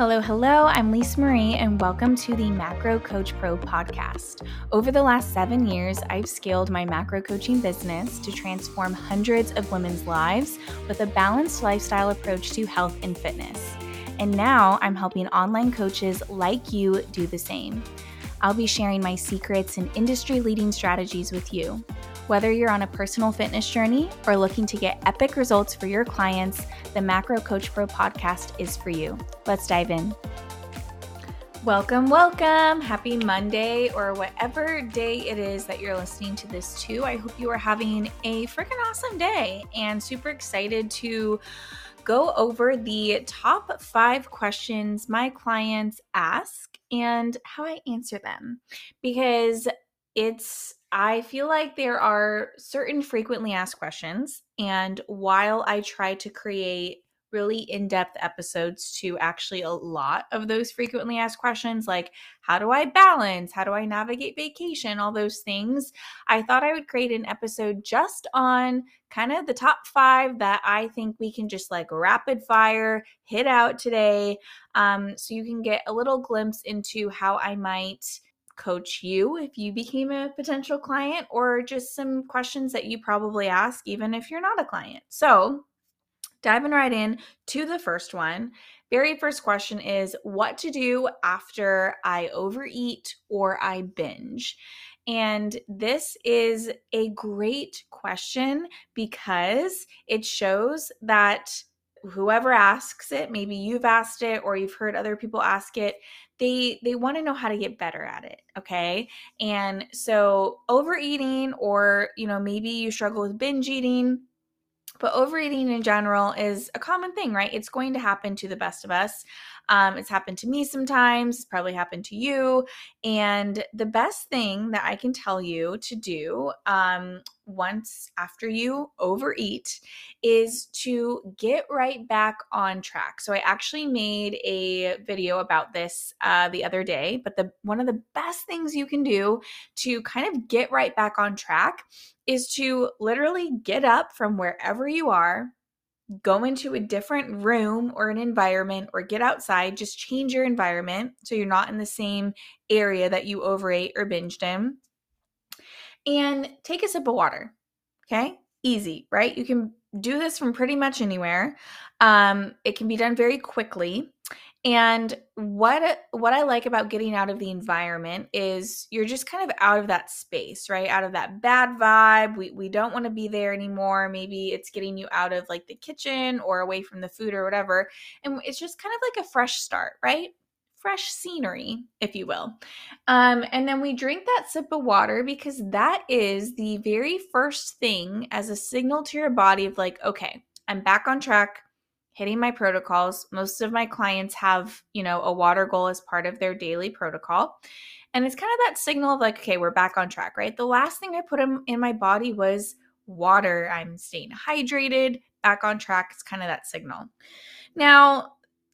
Hello, hello. I'm Lisa Marie, and welcome to the Macro Coach Pro podcast. Over the last seven years, I've scaled my macro coaching business to transform hundreds of women's lives with a balanced lifestyle approach to health and fitness. And now I'm helping online coaches like you do the same. I'll be sharing my secrets and industry leading strategies with you. Whether you're on a personal fitness journey or looking to get epic results for your clients, the Macro Coach Pro podcast is for you. Let's dive in. Welcome, welcome. Happy Monday or whatever day it is that you're listening to this to. I hope you are having a freaking awesome day and super excited to go over the top five questions my clients ask and how I answer them because it's I feel like there are certain frequently asked questions. And while I try to create really in depth episodes to actually a lot of those frequently asked questions, like how do I balance? How do I navigate vacation? All those things. I thought I would create an episode just on kind of the top five that I think we can just like rapid fire hit out today. Um, so you can get a little glimpse into how I might coach you if you became a potential client or just some questions that you probably ask even if you're not a client. So, diving right in to the first one. Very first question is what to do after I overeat or I binge. And this is a great question because it shows that whoever asks it, maybe you've asked it or you've heard other people ask it, they they want to know how to get better at it okay? And so overeating or you know maybe you struggle with binge eating but overeating in general is a common thing right? It's going to happen to the best of us um, it's happened to me sometimes, it's probably happened to you. And the best thing that I can tell you to do um, once after you overeat is to get right back on track. So I actually made a video about this uh, the other day, but the one of the best things you can do to kind of get right back on track is to literally get up from wherever you are go into a different room or an environment or get outside, just change your environment so you're not in the same area that you overate or binged in. And take a sip of water. Okay? Easy, right? You can do this from pretty much anywhere. Um, it can be done very quickly. And what what I like about getting out of the environment is you're just kind of out of that space, right? Out of that bad vibe. We we don't want to be there anymore. Maybe it's getting you out of like the kitchen or away from the food or whatever. And it's just kind of like a fresh start, right? Fresh scenery, if you will. Um, and then we drink that sip of water because that is the very first thing as a signal to your body of like, okay, I'm back on track hitting my protocols. Most of my clients have, you know, a water goal as part of their daily protocol. And it's kind of that signal of like, okay, we're back on track, right? The last thing I put in, in my body was water. I'm staying hydrated, back on track. It's kind of that signal. Now,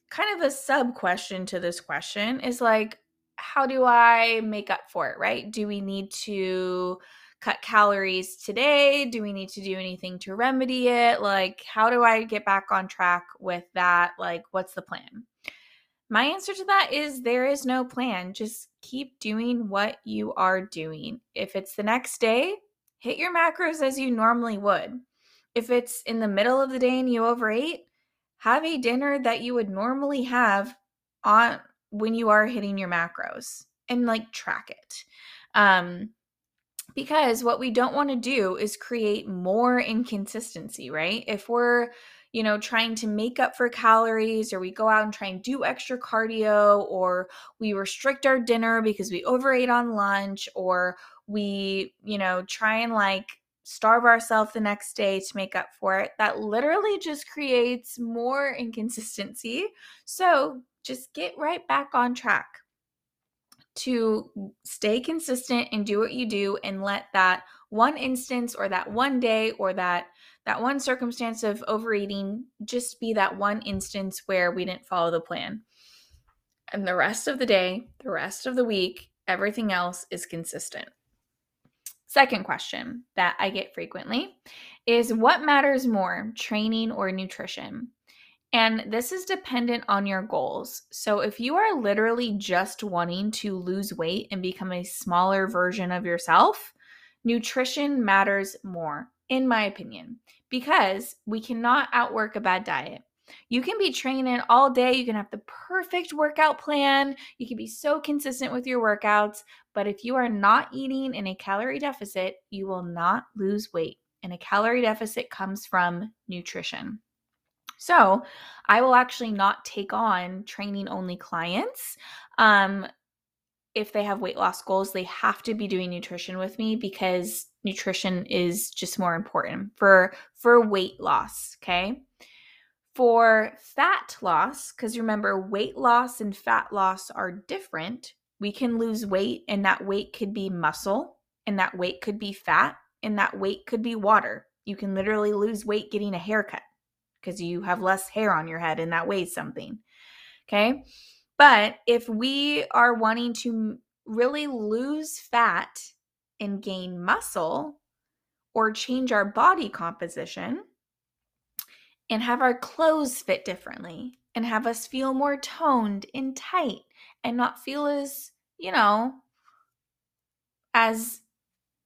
kind of a sub question to this question is like, how do I make up for it, right? Do we need to cut calories today? Do we need to do anything to remedy it? Like, how do I get back on track with that? Like, what's the plan? My answer to that is there is no plan. Just keep doing what you are doing. If it's the next day, hit your macros as you normally would. If it's in the middle of the day and you overate, have a dinner that you would normally have on when you are hitting your macros and like track it. Um because what we don't want to do is create more inconsistency, right? If we're, you know, trying to make up for calories or we go out and try and do extra cardio or we restrict our dinner because we overate on lunch or we, you know, try and like starve ourselves the next day to make up for it, that literally just creates more inconsistency. So just get right back on track to stay consistent and do what you do and let that one instance or that one day or that that one circumstance of overeating just be that one instance where we didn't follow the plan. And the rest of the day, the rest of the week, everything else is consistent. Second question that I get frequently is what matters more, training or nutrition? And this is dependent on your goals. So, if you are literally just wanting to lose weight and become a smaller version of yourself, nutrition matters more, in my opinion, because we cannot outwork a bad diet. You can be training all day, you can have the perfect workout plan, you can be so consistent with your workouts, but if you are not eating in a calorie deficit, you will not lose weight. And a calorie deficit comes from nutrition. So, I will actually not take on training only clients. Um, if they have weight loss goals, they have to be doing nutrition with me because nutrition is just more important for for weight loss, okay? For fat loss, because remember, weight loss and fat loss are different. We can lose weight, and that weight could be muscle, and that weight could be fat, and that weight could be water. You can literally lose weight getting a haircut because you have less hair on your head, and that weighs something. Okay. But if we are wanting to really lose fat and gain muscle or change our body composition, and have our clothes fit differently and have us feel more toned and tight and not feel as, you know, as,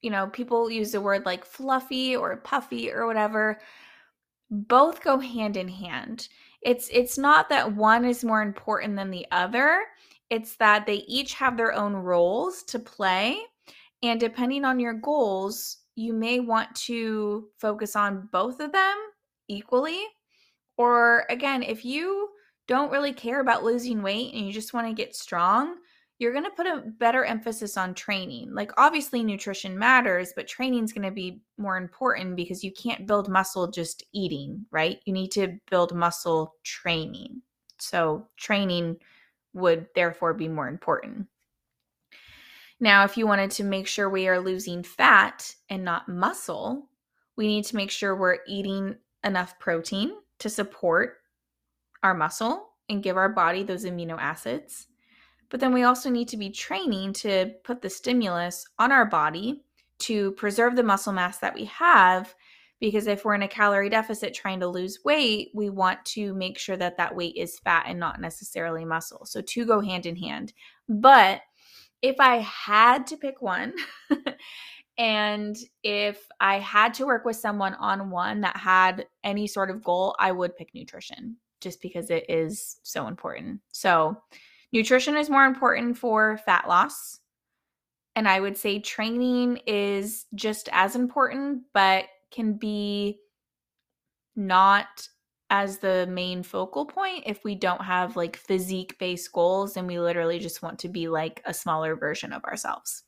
you know, people use the word like fluffy or puffy or whatever. Both go hand in hand. It's it's not that one is more important than the other. It's that they each have their own roles to play and depending on your goals, you may want to focus on both of them equally. Or again, if you don't really care about losing weight and you just want to get strong, you're going to put a better emphasis on training. Like, obviously, nutrition matters, but training is going to be more important because you can't build muscle just eating, right? You need to build muscle training. So, training would therefore be more important. Now, if you wanted to make sure we are losing fat and not muscle, we need to make sure we're eating enough protein to support our muscle and give our body those amino acids. But then we also need to be training to put the stimulus on our body to preserve the muscle mass that we have. Because if we're in a calorie deficit trying to lose weight, we want to make sure that that weight is fat and not necessarily muscle. So, two go hand in hand. But if I had to pick one, and if I had to work with someone on one that had any sort of goal, I would pick nutrition just because it is so important. So, nutrition is more important for fat loss. And I would say training is just as important, but can be not as the main focal point if we don't have like physique based goals and we literally just want to be like a smaller version of ourselves.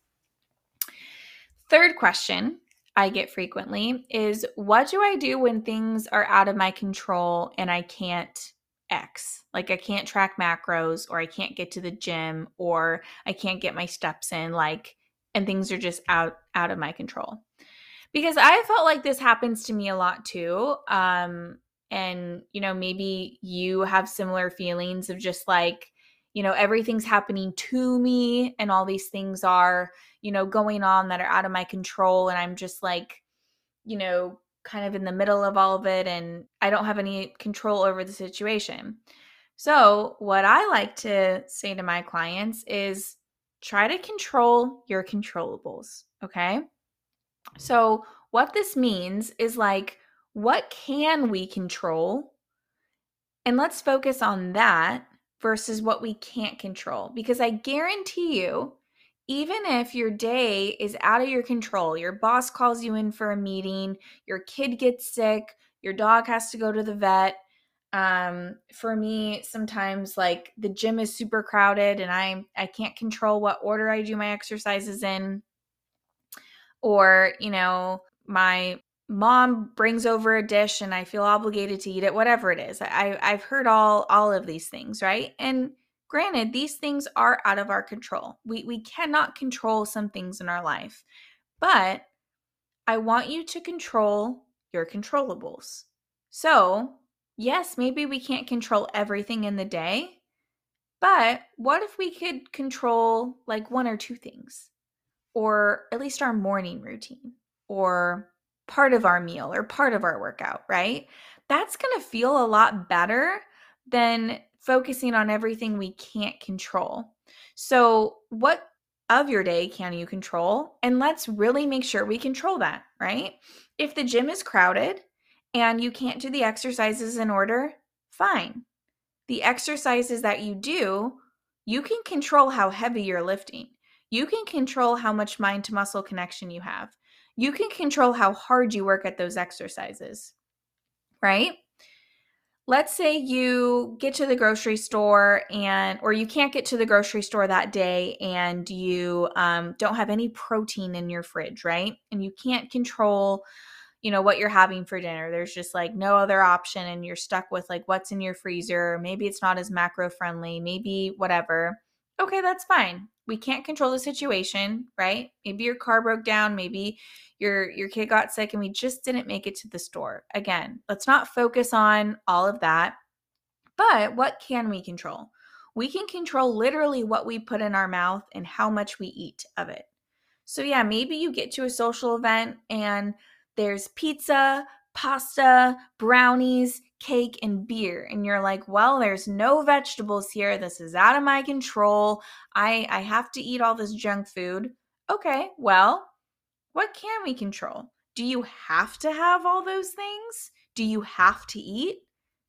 Third question I get frequently is what do I do when things are out of my control and I can't X? Like I can't track macros or I can't get to the gym or I can't get my steps in like and things are just out out of my control. Because I felt like this happens to me a lot too. Um and you know maybe you have similar feelings of just like you know everything's happening to me and all these things are you know going on that are out of my control and i'm just like you know kind of in the middle of all of it and i don't have any control over the situation so what i like to say to my clients is try to control your controllables okay so what this means is like what can we control? And let's focus on that versus what we can't control. Because I guarantee you, even if your day is out of your control, your boss calls you in for a meeting, your kid gets sick, your dog has to go to the vet. Um, for me, sometimes like the gym is super crowded and I I can't control what order I do my exercises in. Or, you know, my mom brings over a dish and I feel obligated to eat it, whatever it is. I, I've heard all all of these things, right? And granted, these things are out of our control. We we cannot control some things in our life, but I want you to control your controllables. So, yes, maybe we can't control everything in the day, but what if we could control like one or two things? Or at least our morning routine, or part of our meal or part of our workout, right? that's to feel a lot better than focusing on everything we can't control. So, what of your day can you control? And let's really make sure we control that, right? If the gym is crowded and you can't do the exercises in order, fine. The exercises that you do, you can control how heavy you're lifting. You can control how much mind to muscle connection you have. You can control how hard you work at those exercises, right? Let's say you get to the grocery store and or you can't get to the grocery store that day and you um, don't have any protein in your fridge right? And you can't control you know what you're having for dinner. There's just like no other option and you're stuck with like what's in your freezer. Maybe it's not as macro friendly maybe whatever okay that's fine we can't control the situation right maybe your car broke down maybe your your kid got sick and we just didn't make it to the store. Again, let's not focus on all of that. But what can we control? We can control literally what we put in our mouth and how much we eat of it. So yeah, maybe you get to a social event and there's pizza, pasta, brownies, cake, and beer. And you're like, well, there's no vegetables here. This is out of my control. I, I have to eat all this junk food. Okay, well, what can we control? Do you have to have all those things? Do you have to eat?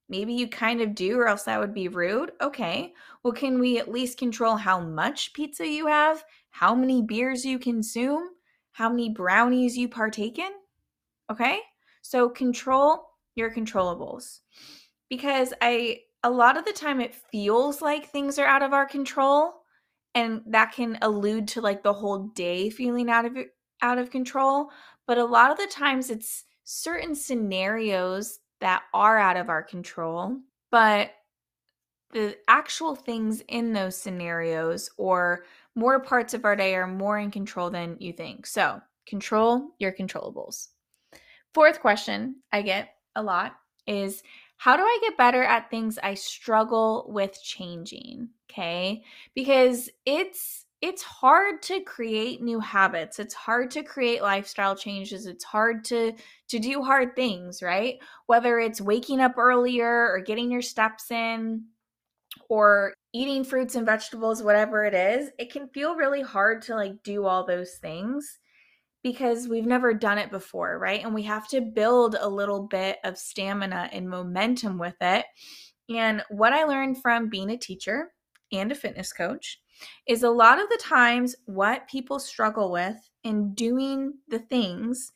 Maybe you kind of do, or else that would be rude. Okay. Well, can we at least control how much pizza you have, how many beers you consume, how many brownies you partake in? Okay. So control your controllables. Because I, a lot of the time, it feels like things are out of our control. And that can allude to like the whole day feeling out of out of control, but a lot of the times it's certain scenarios that are out of our control, but the actual things in those scenarios or more parts of our day are more in control than you think. So, control your controllables. Fourth question I get a lot is how do I get better at things I struggle with changing? Okay? Because it's it's hard to create new habits it's hard to create lifestyle changes it's hard to to do hard things right whether it's waking up earlier or getting your steps in or eating fruits and vegetables whatever it is it can feel really hard to like do all those things because we've never done it before right? And we have to build a little bit of stamina and momentum with it. And what i learned from being a teacher and a fitness coach is a lot of the times what people struggle with in doing the things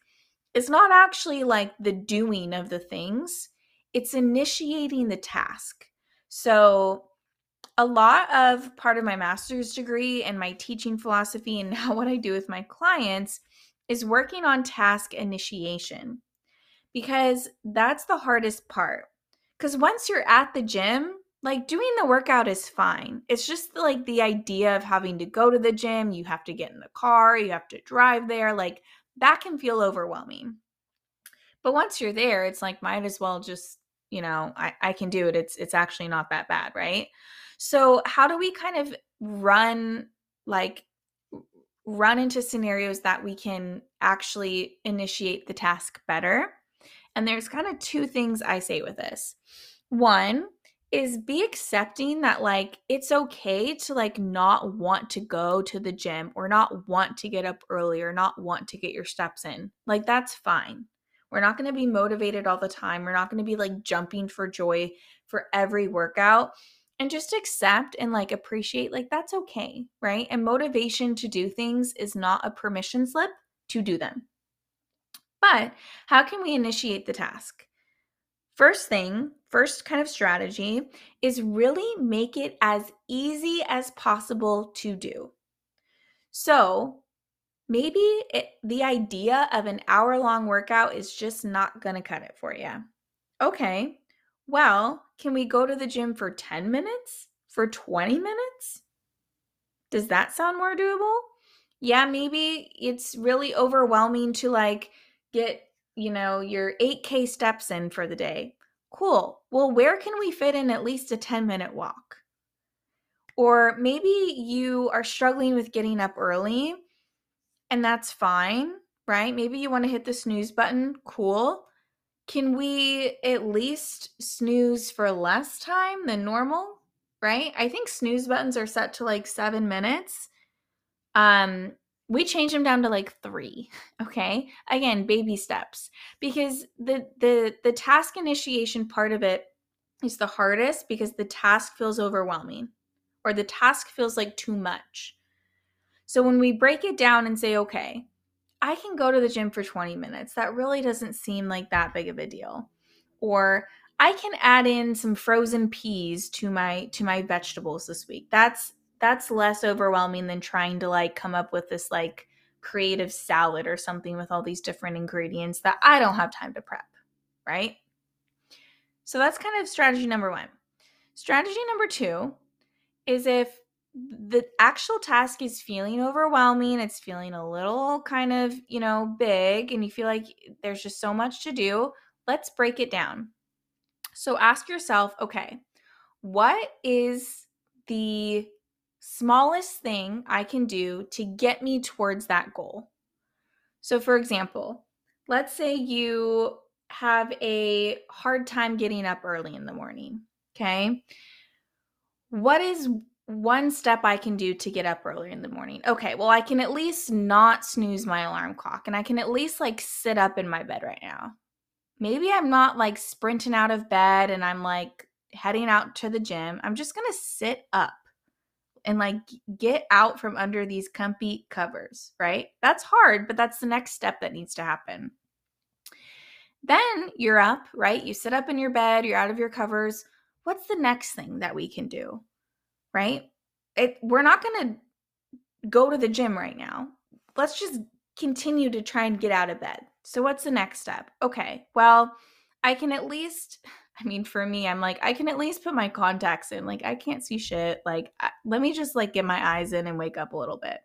is not actually like the doing of the things, it's initiating the task. So, a lot of part of my master's degree and my teaching philosophy, and now what I do with my clients, is working on task initiation because that's the hardest part. Because once you're at the gym, like doing the workout is fine. It's just like the idea of having to go to the gym, you have to get in the car, you have to drive there, like that can feel overwhelming. But once you're there, it's like might as well just, you know, I, I can do it. It's it's actually not that bad, right? So how do we kind of run like run into scenarios that we can actually initiate the task better? And there's kind of two things I say with this. One, is be accepting that like it's okay to like not want to go to the gym or not want to get up early or not want to get your steps in. Like that's fine. We're not going to be motivated all the time. We're not going to be like jumping for joy for every workout and just accept and like appreciate like that's okay, right? And motivation to do things is not a permission slip to do them. But how can we initiate the task? First thing, first kind of strategy is really make it as easy as possible to do. So, maybe it, the idea of an hour long workout is just not going to cut it for you. Okay, well, can we go to the gym for 10 minutes? For 20 minutes? Does that sound more doable? Yeah, maybe it's really overwhelming to like get you know, your 8K steps in for the day. Cool. Well, where can we fit in at least a 10 minute walk? Or maybe you are struggling with getting up early, and that's fine, right? Maybe you want to hit the snooze button. Cool. Can we at least snooze for less time than normal? Right? I think snooze buttons are set to like seven minutes. Um, we change them down to like three okay again baby steps because the the the task initiation part of it is the hardest because the task feels overwhelming or the task feels like too much so when we break it down and say okay i can go to the gym for 20 minutes that really doesn't seem like that big of a deal or i can add in some frozen peas to my to my vegetables this week that's that's less overwhelming than trying to like come up with this like creative salad or something with all these different ingredients that I don't have time to prep, right? So that's kind of strategy number 1. Strategy number 2 is if the actual task is feeling overwhelming, it's feeling a little kind of, you know, big and you feel like there's just so much to do, let's break it down. So ask yourself, okay, what is the smallest thing I can do to get me towards that goal. So, for example, let's say you have a hard time getting up early in the morning. Okay. What is one step I can do to get up early in the morning? Okay, well, I can at least not snooze my alarm clock and I can at least like sit up in my bed right now. Maybe I'm not like sprinting out of bed and I'm like heading out to the gym. I'm just going to sit up and like get out from under these comfy covers, right? That's hard, but that's the next step that needs to happen. Then you're up, right? You sit up in your bed, you're out of your covers. What's the next thing that we can do? Right? It we're not going to go to the gym right now. Let's just continue to try and get out of bed. So what's the next step? Okay. Well, I can at least I mean, for me, I'm like, I can at least put my contacts in. Like, I can't see shit. Like, I, let me just like get my eyes in and wake up a little bit.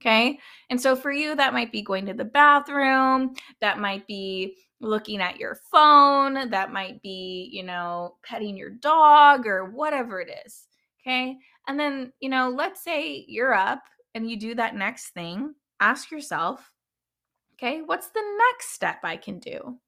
Okay. And so for you, that might be going to the bathroom. That might be looking at your phone. That might be, you know, petting your dog or whatever it is. Okay. And then, you know, let's say you're up and you do that next thing. Ask yourself, okay, what's the next step I can do?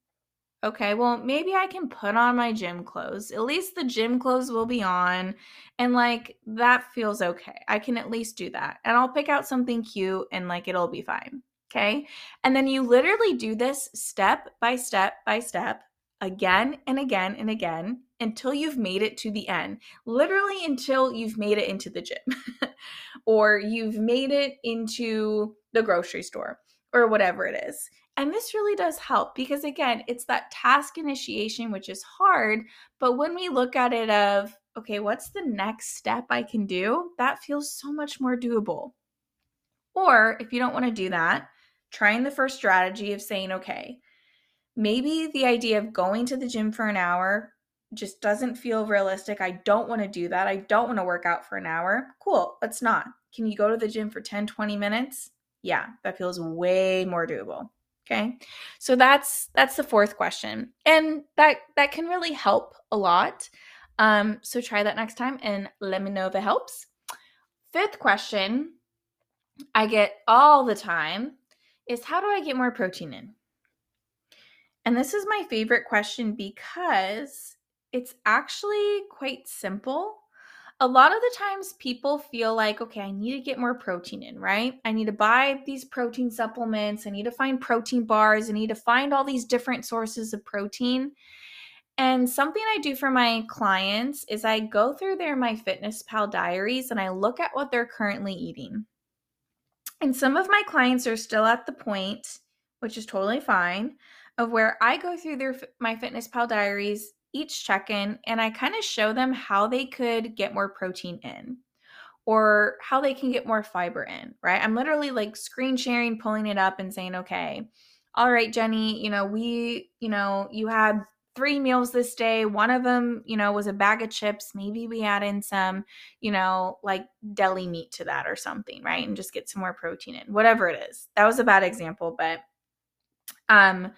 okay, well, maybe I can put on my gym clothes. At least the gym clothes will be on. And like that feels okay. I can at least do that. And I'll pick out something cute and like it'll be fine. Okay. And then you literally do this step by step by step again and again and again until you've made it to the end. Literally until you've made it into the gym or you've made it into the grocery store or whatever it is. And this really does help because again, it's that task initiation which is hard, but when we look at it of okay, what's the next step I can do? That feels so much more doable. Or if you don't want to do that, trying the first strategy of saying, okay, maybe the idea of going to the gym for an hour just doesn't feel realistic. I don't want to do that. I don't want to work out for an hour. Cool, let's not. Can you go to the gym for 10, 20 minutes? Yeah, that feels way more doable. Okay. So that's that's the fourth question. And that that can really help a lot. Um, so try that next time and let me know if it helps. Fifth question I get all the time is how do I get more protein in? And this is my favorite question because it's actually quite simple a lot of the times people feel like, okay, I need to get more protein in, right? I need to buy these protein supplements. I need to find protein bars. I need to find all these different sources of protein. And something I do for my clients is I go through their MyFitnessPal diaries and I look at what they're currently eating. And some of my clients are still at the point, which is totally fine, of where I go through their MyFitnessPal diaries each check in and I kind of show them how they could get more protein in or how they can get more fiber in, right? I'm literally like screen sharing, pulling it up and saying, okay, all right, Jenny, you know, we, you know, you had three meals this day. One of them, you know, was a bag of chips. Maybe we add in some, you know, like deli meat to that or something, right? And just get some more protein in, whatever it is. That was a bad example, but um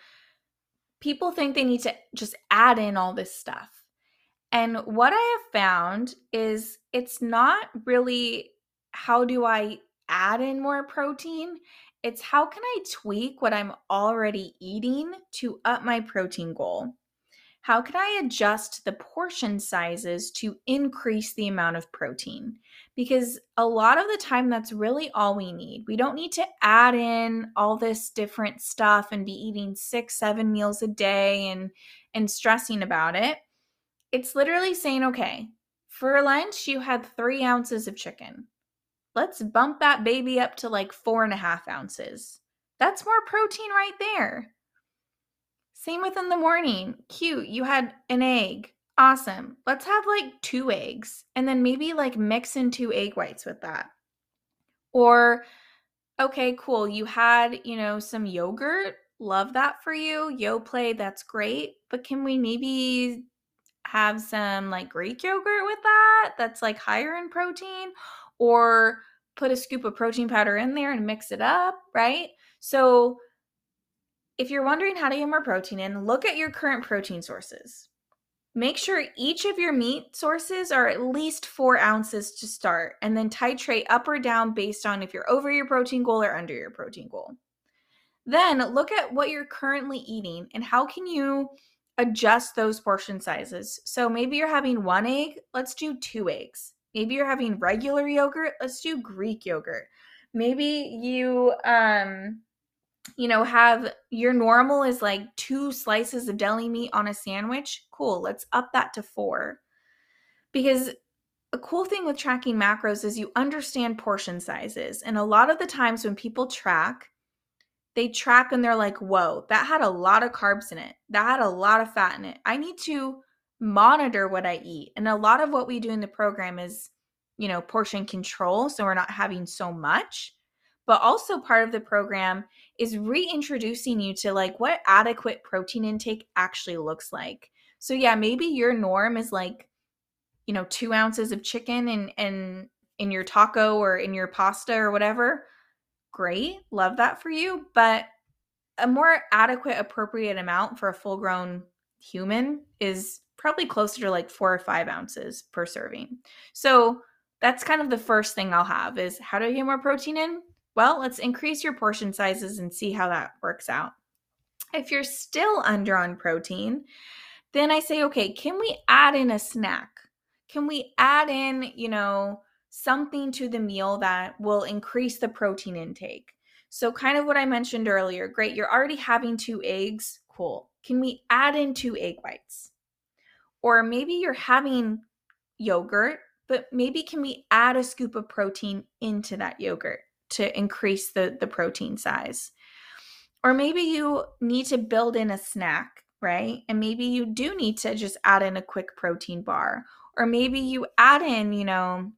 people think they need to just add in all this stuff. And what I have found is it's not really how do I add in more protein? It's how can I tweak what I'm already eating to up my protein goal? How can I adjust the portion sizes to increase the amount of protein? Because a lot of the time, that's really all we need. We don't need to add in all this different stuff and be eating six, seven meals a day and, and stressing about it. It's literally saying, okay, for lunch, you had three ounces of chicken. Let's bump that baby up to like four and a half ounces. That's more protein right there. Same with in the morning. Cute. You had an egg. Awesome. Let's have like two eggs and then maybe like mix in two egg whites with that. Or, okay, cool. You had, you know, some yogurt. Love that for you. Yoplait. that's great. But can we maybe have some like Greek yogurt with that? That's like higher in protein. Or put a scoop of protein powder in there and mix it up, right? So, if you're wondering how to get more protein in, look at your current protein sources. Make sure each of your meat sources are at least four ounces to start, and then titrate up or down based on if you're over your protein goal or under your protein goal. Then look at what you're currently eating and how can you adjust those portion sizes. So maybe you're having one egg, let's do two eggs. Maybe you're having regular yogurt, let's do Greek yogurt. Maybe you um you know, have your normal is like two slices of deli meat on a sandwich. Cool, let's up that to four. Because a cool thing with tracking macros is you understand portion sizes. And a lot of the times when people track, they track and they're like, whoa, that had a lot of carbs in it. That had a lot of fat in it. I need to monitor what I eat. And a lot of what we do in the program is, you know, portion control. So we're not having so much. But also part of the program is reintroducing you to like what adequate protein intake actually looks like. So yeah, maybe your norm is like, you know, two ounces of chicken and and in your taco or in your pasta or whatever. Great, love that for you. But a more adequate, appropriate amount for a full grown human is probably closer to like four or five ounces per serving. So that's kind of the first thing I'll have is how do I get more protein in? Well, let's increase your portion sizes and see how that works out. If you're still under on protein, then I say, okay, can we add in a snack? Can we add in, you know, something to the meal that will increase the protein intake? So, kind of what I mentioned earlier great, you're already having two eggs. Cool. Can we add in two egg whites? Or maybe you're having yogurt, but maybe can we add a scoop of protein into that yogurt? To increase the the protein size. Or maybe you need to build in a snack, right? And maybe you do need to just add in a quick protein bar. Or maybe you add in, you know,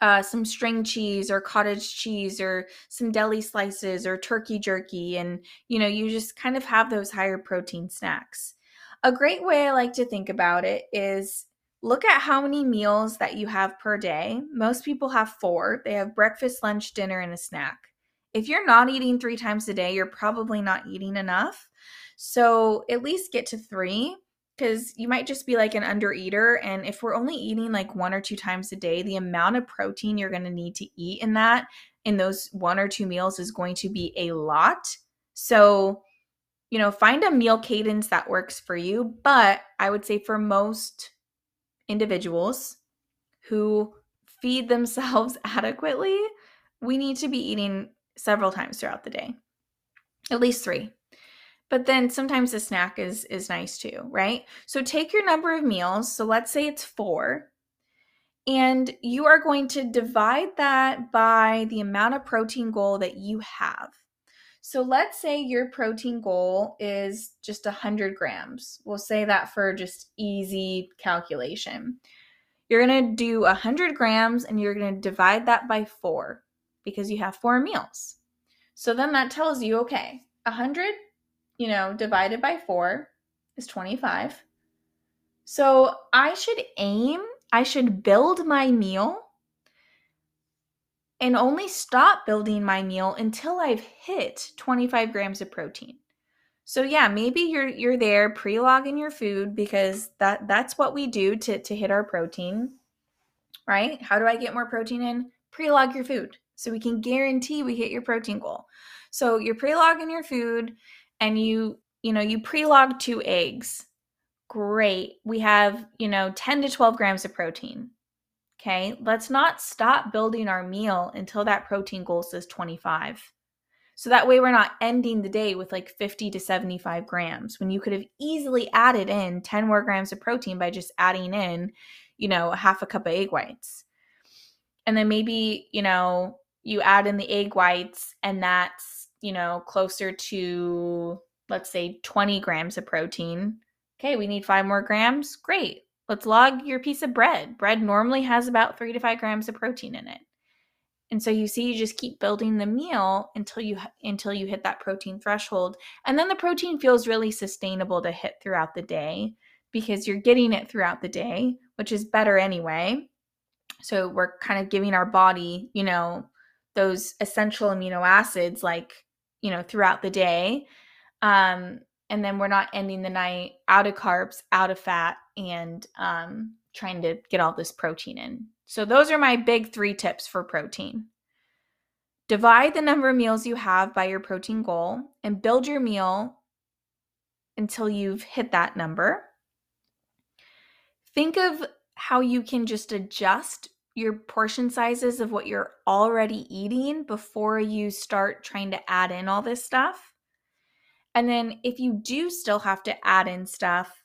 uh, some string cheese or cottage cheese or some deli slices or turkey jerky. And, you know, you just kind of have those higher protein snacks. A great way I like to think about it is look at how many meals that you have per day. Most people have four. They have breakfast, lunch, dinner, and a snack. If you're not eating three times a day, you're probably not eating enough. So at least get to three because you might just be like an undereater. And if we're only eating like one or two times a day, the amount of protein you're going to need to eat in that, in those one or two meals, is going to be a lot. So, you know, find a meal cadence that works for you. But I would say for most individuals who feed themselves adequately, we need to be eating several times throughout the day. At least 3. But then sometimes a snack is is nice too, right? So take your number of meals, so let's say it's 4, and you are going to divide that by the amount of protein goal that you have. So let's say your protein goal is just 100 grams. We'll say that for just easy calculation. You're going to do 100 grams and you're going to divide that by four because you have four meals. So then that tells you, okay, 100, you know, divided by four is 25. So I should aim, I should build my meal and only stop building my meal until I've hit 25 grams of protein. So yeah, maybe you're you're there pre-logging your food because that that's what we do to to hit our protein. Right? How do I get more protein in? Pre-log your food so we can guarantee we hit your protein goal. So you're pre-logging your food and you you know, you pre-log two eggs. great. We have, you know, 10 to 12 grams of protein. Okay, let's not stop building our meal until that protein goal says 25. So that way we're not ending the day with like 50 to 75 grams when you could have easily added in 10 more grams of protein by just adding in, you know, half a cup of egg whites. And then maybe, you know, you add in the egg whites and that's, you know, closer to, let's say, 20 grams of protein. Okay, we need five more grams. Great. Let's log your piece of bread. Bread normally has about three to five grams of protein in it. And so you see you just keep building the meal until you until you hit that protein threshold. And then the protein feels really sustainable to hit throughout the day because you're getting it throughout the day, which is better anyway. So we're kind of giving our body, you know, those essential amino acids like, you know, throughout the day. Um, and then we're not ending the night out of carbs, out of fat, and um, trying to get all this protein in. So, those are my big three tips for protein. Divide the number of meals you have by your protein goal and build your meal until you've hit that number. Think of how you can just adjust your portion sizes of what you're already eating before you start trying to add in all this stuff. And then if you do still have to add in stuff,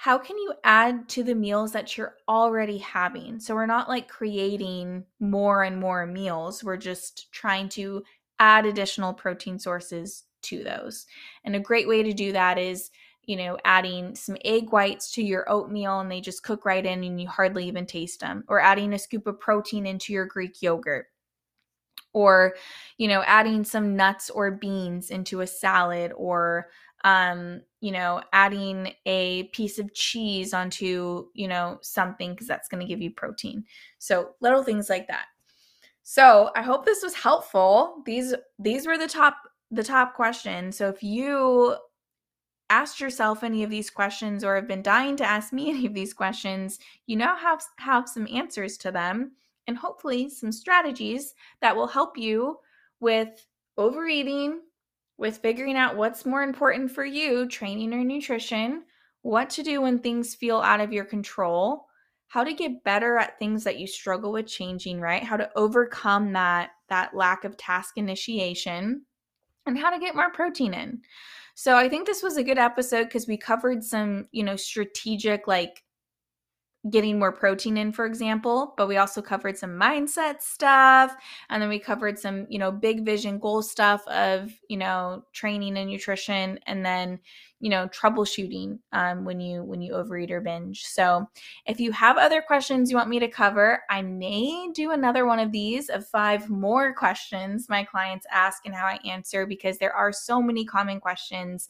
how can you add to the meals that you're already having? So we're not like creating more and more meals. We're just trying to add additional protein sources to those. And a great way to do that is, you know, adding some egg whites to your oatmeal and they just cook right in and you hardly even taste them, or adding a scoop of protein into your Greek yogurt or you know adding some nuts or beans into a salad or um you know adding a piece of cheese onto you know something because that's going to give you protein. So little things like that. So i hope this was helpful. These these were the top the top questions. So if you asked yourself any of these questions or have been dying to ask me any of these questions you now have have some answers to them and hopefully some strategies that will help you with overeating, with figuring out what's more important for you, training or nutrition, what to do when things feel out of your control, how to get better at things that you struggle with changing, right? How to overcome that that lack of task initiation and how to get more protein in. So I think this was a good episode because we covered some, you know, strategic like getting more protein in for example but we also covered some mindset stuff and then we covered some you know big vision goal stuff of you know training and nutrition and then you know troubleshooting um, when you when you overeat or binge so if you have other questions you want me to cover i may do another one of these of five more questions my clients ask and how i answer because there are so many common questions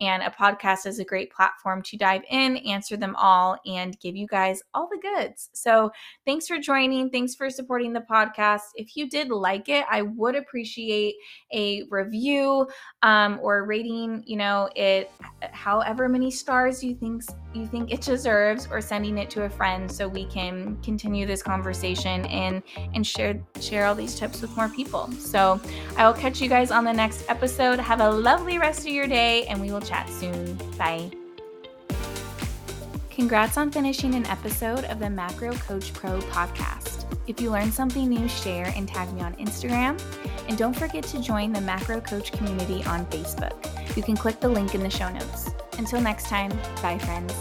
and a podcast is a great platform to dive in, answer them all, and give you guys all the goods. So, thanks for joining. Thanks for supporting the podcast. If you did like it, I would appreciate a review um, or rating, you know, it however many stars you think you think it deserves, or sending it to a friend so we can continue this conversation and and share share all these tips with more people. So, I will catch you guys on the next episode. Have a lovely rest of your day, and we will chat soon. Bye. Congrats on finishing an episode of the Macro Coach Pro podcast. If you learned something new, share and tag me on Instagram. And don't forget to join the Macro Coach community on Facebook. You can click the link in the show notes. Until next time, bye, friends.